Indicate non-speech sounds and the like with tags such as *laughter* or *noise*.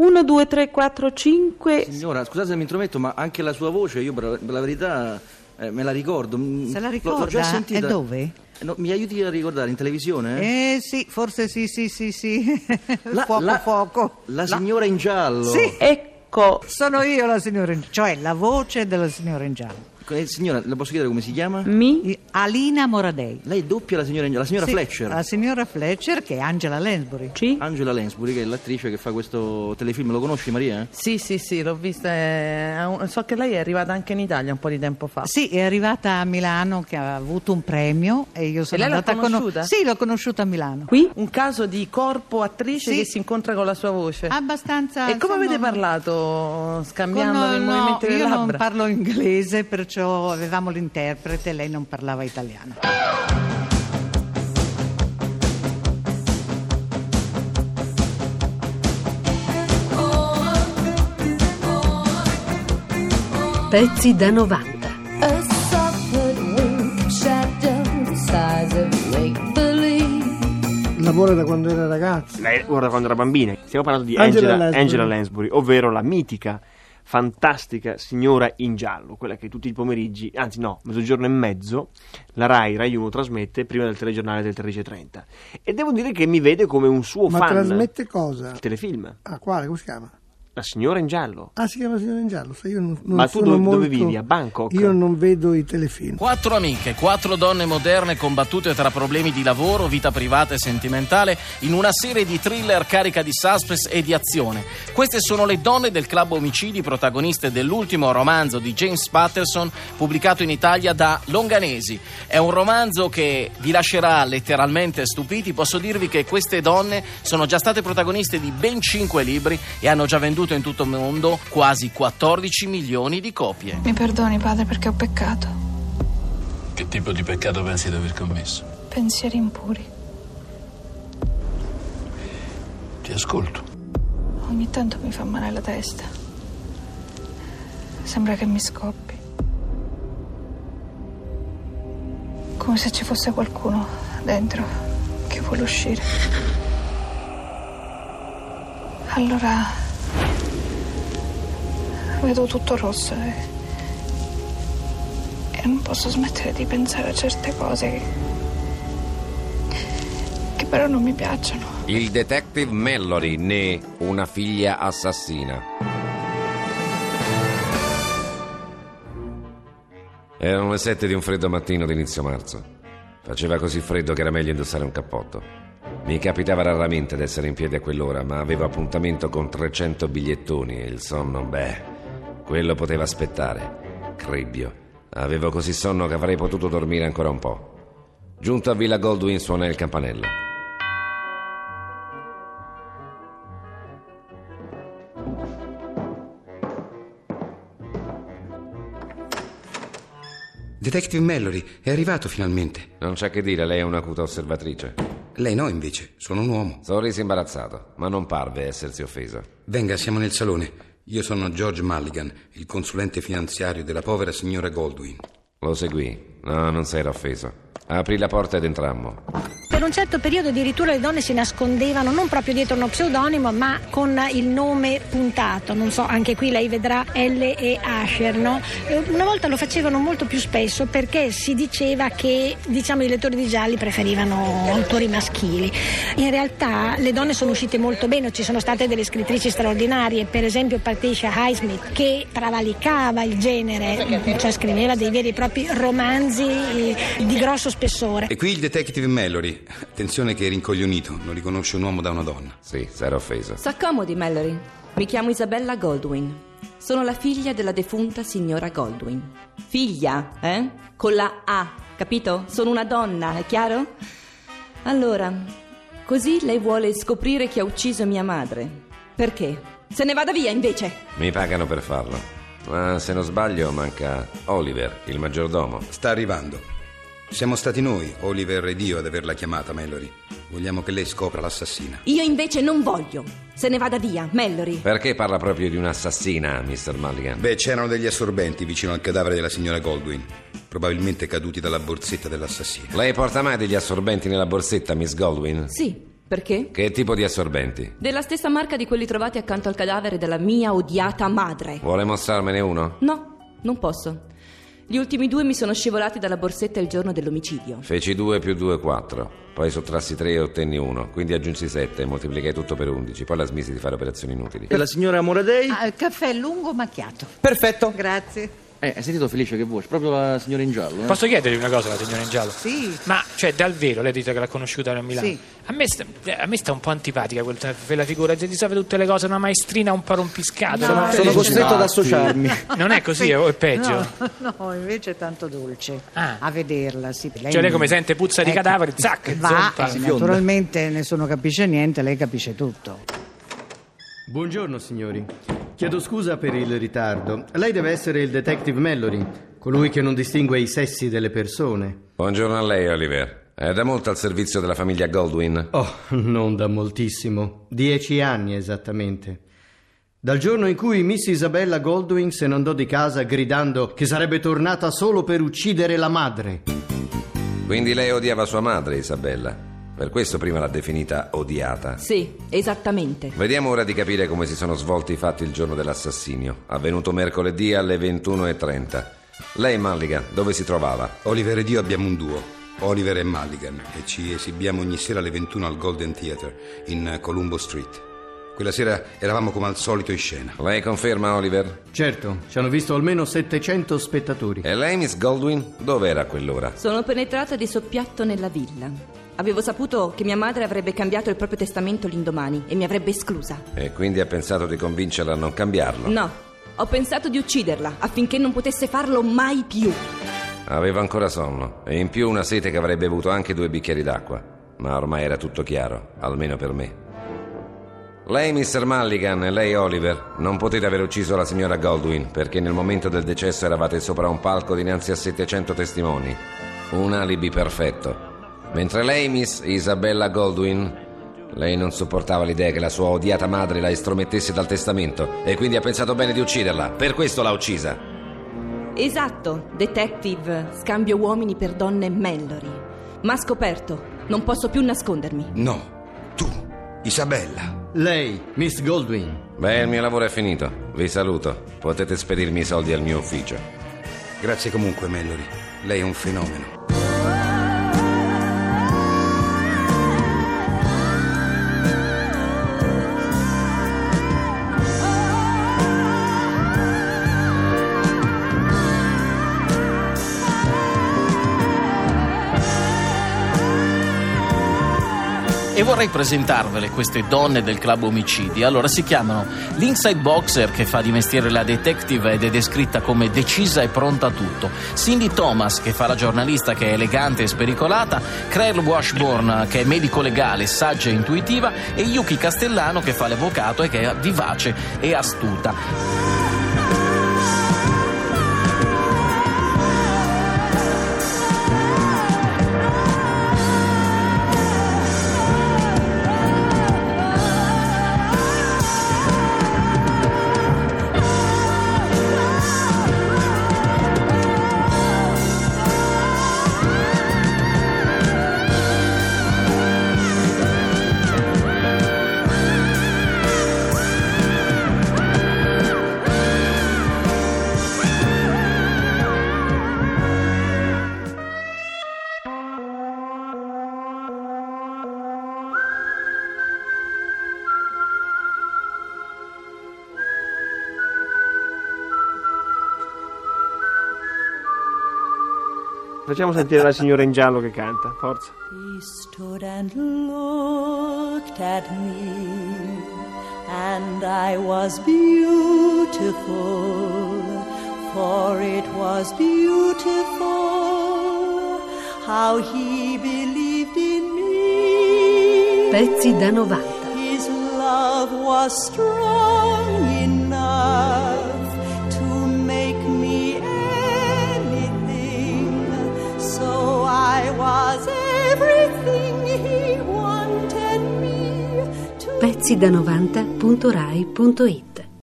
1, 2, 3, 4, 5. Signora, scusate se mi intrometto, ma anche la sua voce, io per la, verità eh, me la ricordo. Mm, Se la ricorda? L'ho già sentita. E dove? No, mi aiuti a ricordare in televisione? eh? Eh sì, forse sì, sì, sì, sì. La- *laughs* fuoco, la- fuoco. La signora in giallo. Sì. Ecco, Sono io la signora in cioè la voce della signora in giallo. Eh, signora, le posso chiedere come si chiama? mi. Alina Moradei. Lei è doppia la signora la signora Sì, Fletcher. La signora Fletcher che è Angela Lansbury. Ci? Angela Lansbury, che è l'attrice che fa questo telefilm, lo conosci Maria? Sì, sì, sì, l'ho vista. eh, un- So che lei è arrivata anche in Italia un po' di tempo fa. Sì, è arrivata a Milano che ha avuto un premio e io sono lei l'ha andata a conos- conosciuta? Sì, l'ho conosciuta a Milano. Qui? Un caso di corpo attrice Sì. che si incontra con la sua voce. Abbastanza. e come insomma, avete parlato? con- Scambiando i no, movimenti delle io non labbra? parlo inglese, perciò avevamo l'interprete e lei non parlava italiano. Pezzi da 90. A soft wink shadow the size of make believe. Lavora da quando era ragazza. Lei guarda quando era bambina. Stiamo parlando di Angela Angela, Lansbury. Angela Lansbury, ovvero la mitica, fantastica signora in giallo, quella che tutti i pomeriggi, anzi no, mezzogiorno e mezzo, la Rai, Rai 1 trasmette prima del telegiornale del 13.30. E devo dire che mi vede come un suo Ma fan. trasmette cosa? Il telefilm. Ah, quale? Come si chiama? La signora in giallo. Ah, si chiama Signora in Giallo. io non, non Ma tu sono dove- dove molto- vivi? A Bangkok? Io non vedo i telefilm. Quattro amiche, quattro donne moderne combattute tra problemi di lavoro, vita privata e sentimentale in una serie di thriller carica di suspense e di azione. Queste sono le donne del club omicidi protagoniste dell'ultimo romanzo di James Patterson pubblicato in Italia da Longanesi. È un romanzo che vi lascerà letteralmente stupiti. Posso dirvi che queste donne sono già state protagoniste di ben cinque libri e hanno già venduto in tutto il mondo quasi 14 milioni di copie. Mi perdoni, padre, perché ho peccato. Che tipo di peccato pensi di aver commesso? Pensieri impuri. Ti ascolto. Ogni tanto mi fa male la testa. Sembra che mi scoppi. Come se ci fosse qualcuno dentro che vuole uscire. Allora vedo tutto rosso e, e non posso smettere di pensare a certe cose che, che però non mi piacciono. Il detective Mallory né una figlia assassina. Erano le sette di un freddo mattino d'inizio marzo. Faceva così freddo che era meglio indossare un cappotto. Mi capitava raramente d'essere in piedi a quell'ora, ma avevo appuntamento con 300 bigliettoni e il sonno, beh, quello poteva aspettare. Cribbio. Avevo così sonno che avrei potuto dormire ancora un po'. Giunto a Villa Goldwyn suonai il campanello. Detective Mallory, è arrivato finalmente. Non c'è che dire, lei è un'acuta osservatrice. Lei no, invece, sono un uomo. Sorrise imbarazzato, ma non parve essersi offeso. Venga, siamo nel salone. Io sono George Mulligan, il consulente finanziario della povera signora Goldwyn. Lo seguì. No, non s'era offeso. Aprì la porta ed entrammo. Per un certo periodo addirittura le donne si nascondevano non proprio dietro uno pseudonimo ma con il nome puntato, non so, anche qui lei vedrà L e Asher, no? Una volta lo facevano molto più spesso perché si diceva che diciamo i lettori di gialli preferivano autori maschili. In realtà le donne sono uscite molto bene, ci sono state delle scrittrici straordinarie, per esempio Patricia Highsmith che travalicava il genere, cioè scriveva dei veri e propri romanzi eh, di grosso spessore. E qui il detective Mallory. Attenzione che è rincoglionito, non riconosce un uomo da una donna. Sì, s'era offeso. S'accomodi, Mallory. Mi chiamo Isabella Goldwyn. Sono la figlia della defunta signora Goldwyn. Figlia, eh? Con la A, capito? Sono una donna, è chiaro? Allora, così lei vuole scoprire chi ha ucciso mia madre. Perché? Se ne vada via, invece! Mi pagano per farlo. Ma se non sbaglio manca Oliver, il maggiordomo. Sta arrivando. Siamo stati noi, Oliver ed io, ad averla chiamata Mallory. Vogliamo che lei scopra l'assassina. Io invece non voglio. Se ne vada via, Mallory. Perché parla proprio di un'assassina, Mr. Mulligan? Beh, c'erano degli assorbenti vicino al cadavere della signora Goldwyn, probabilmente caduti dalla borsetta dell'assassino. Lei porta mai degli assorbenti nella borsetta, Miss Goldwyn? Sì, Perché? Che tipo di assorbenti? Della stessa marca di quelli trovati accanto al cadavere della mia odiata madre. Vuole mostrarmene uno? No, non posso. Gli ultimi due mi sono scivolati dalla borsetta il giorno dell'omicidio. Feci 2 più 2, 4. Poi sottrassi 3 e ottenni 1. Quindi aggiunsi 7 e moltiplicai tutto per 11. Poi la smisi di fare operazioni inutili. E la signora Moradei? Ah, caffè lungo macchiato. Perfetto. Grazie. Eh, hai sentito Felice che voce? Proprio la signora in giallo. eh? Posso chiedergli una cosa alla signora in giallo? Sì. Ma, cioè, dal vero, lei dice che l'ha conosciuta a Milano. Sì. A me, sta, a me sta un po' antipatica quel, quella figura, di sapere tutte le cose, una maestrina un po' rompiscata. No, Sono- Sono costretto ad associarmi. Non è così, o è peggio? *laughs* No, no, invece è tanto dolce Ah. a vederla. Sì. Cioè, lei come sente puzza di Ecco, cadaveri, zac, va, zompa. e naturalmente nessuno capisce niente, lei capisce tutto. Buongiorno signori. Chiedo scusa per il ritardo. Lei deve essere il detective Mallory, colui che non distingue i sessi delle persone. Buongiorno a lei, Oliver. È da molto al servizio della famiglia Goldwyn? Oh, non da moltissimo. Dieci anni esattamente. Dal giorno in cui Miss Isabella Goldwyn se ne andò di casa gridando che sarebbe tornata solo per uccidere la madre. Quindi lei odiava sua madre, Isabella. Per questo prima l'ha definita odiata. Sì, esattamente. Vediamo ora di capire come si sono svolti i fatti il giorno dell'assassinio, avvenuto mercoledì alle 21.30. Lei, Mulligan, dove si trovava? Oliver ed io abbiamo un duo, Oliver e Mulligan, e ci esibiamo ogni sera alle 21 al Golden Theatre in Columbo Street. Quella sera eravamo come al solito in scena. Lei conferma, Oliver? Certo, ci hanno visto almeno 700 spettatori. E lei, Miss Goldwyn, dove era a quell'ora? Sono penetrata di soppiatto nella villa. Avevo saputo che mia madre avrebbe cambiato il proprio testamento l'indomani e mi avrebbe esclusa. E quindi ha pensato di convincerla a non cambiarlo? No, ho pensato di ucciderla affinché non potesse farlo mai più. Aveva ancora sonno e in più una sete che avrebbe bevuto anche due bicchieri d'acqua. Ma ormai era tutto chiaro, almeno per me. Lei, Mr. Mulligan, e lei, Oliver, non potete aver ucciso la signora Goldwyn perché nel momento del decesso eravate sopra un palco dinanzi a 700 testimoni. Un alibi perfetto. Mentre lei, Miss Isabella Goldwyn, lei non sopportava l'idea che la sua odiata madre la estromettesse dal testamento e quindi ha pensato bene di ucciderla. Per questo l'ha uccisa. Esatto, detective, scambio uomini per donne Mallory. Ma ha scoperto, non posso più nascondermi. No, tu, Isabella. Lei, Miss Goldwyn. Beh, il mio lavoro è finito. Vi saluto. Potete spedirmi i soldi al mio ufficio. Grazie comunque, Mallory. Lei è un fenomeno. Vorrei presentarvele queste donne del club omicidi. Allora si chiamano l'Inside Boxer che fa di mestiere la detective ed è descritta come decisa e pronta a tutto. Cindy Thomas che fa la giornalista che è elegante e spericolata. Claire Washburn che è medico legale, saggia e intuitiva. E Yuki Castellano che fa l'avvocato e che è vivace e astuta. Facciamo sentire la signora in giallo che canta, forza. He stood and looked at me, and I was beautiful, for it was beautiful how he believed in me. Pezzi da 90. His love was strong sida90.rai.it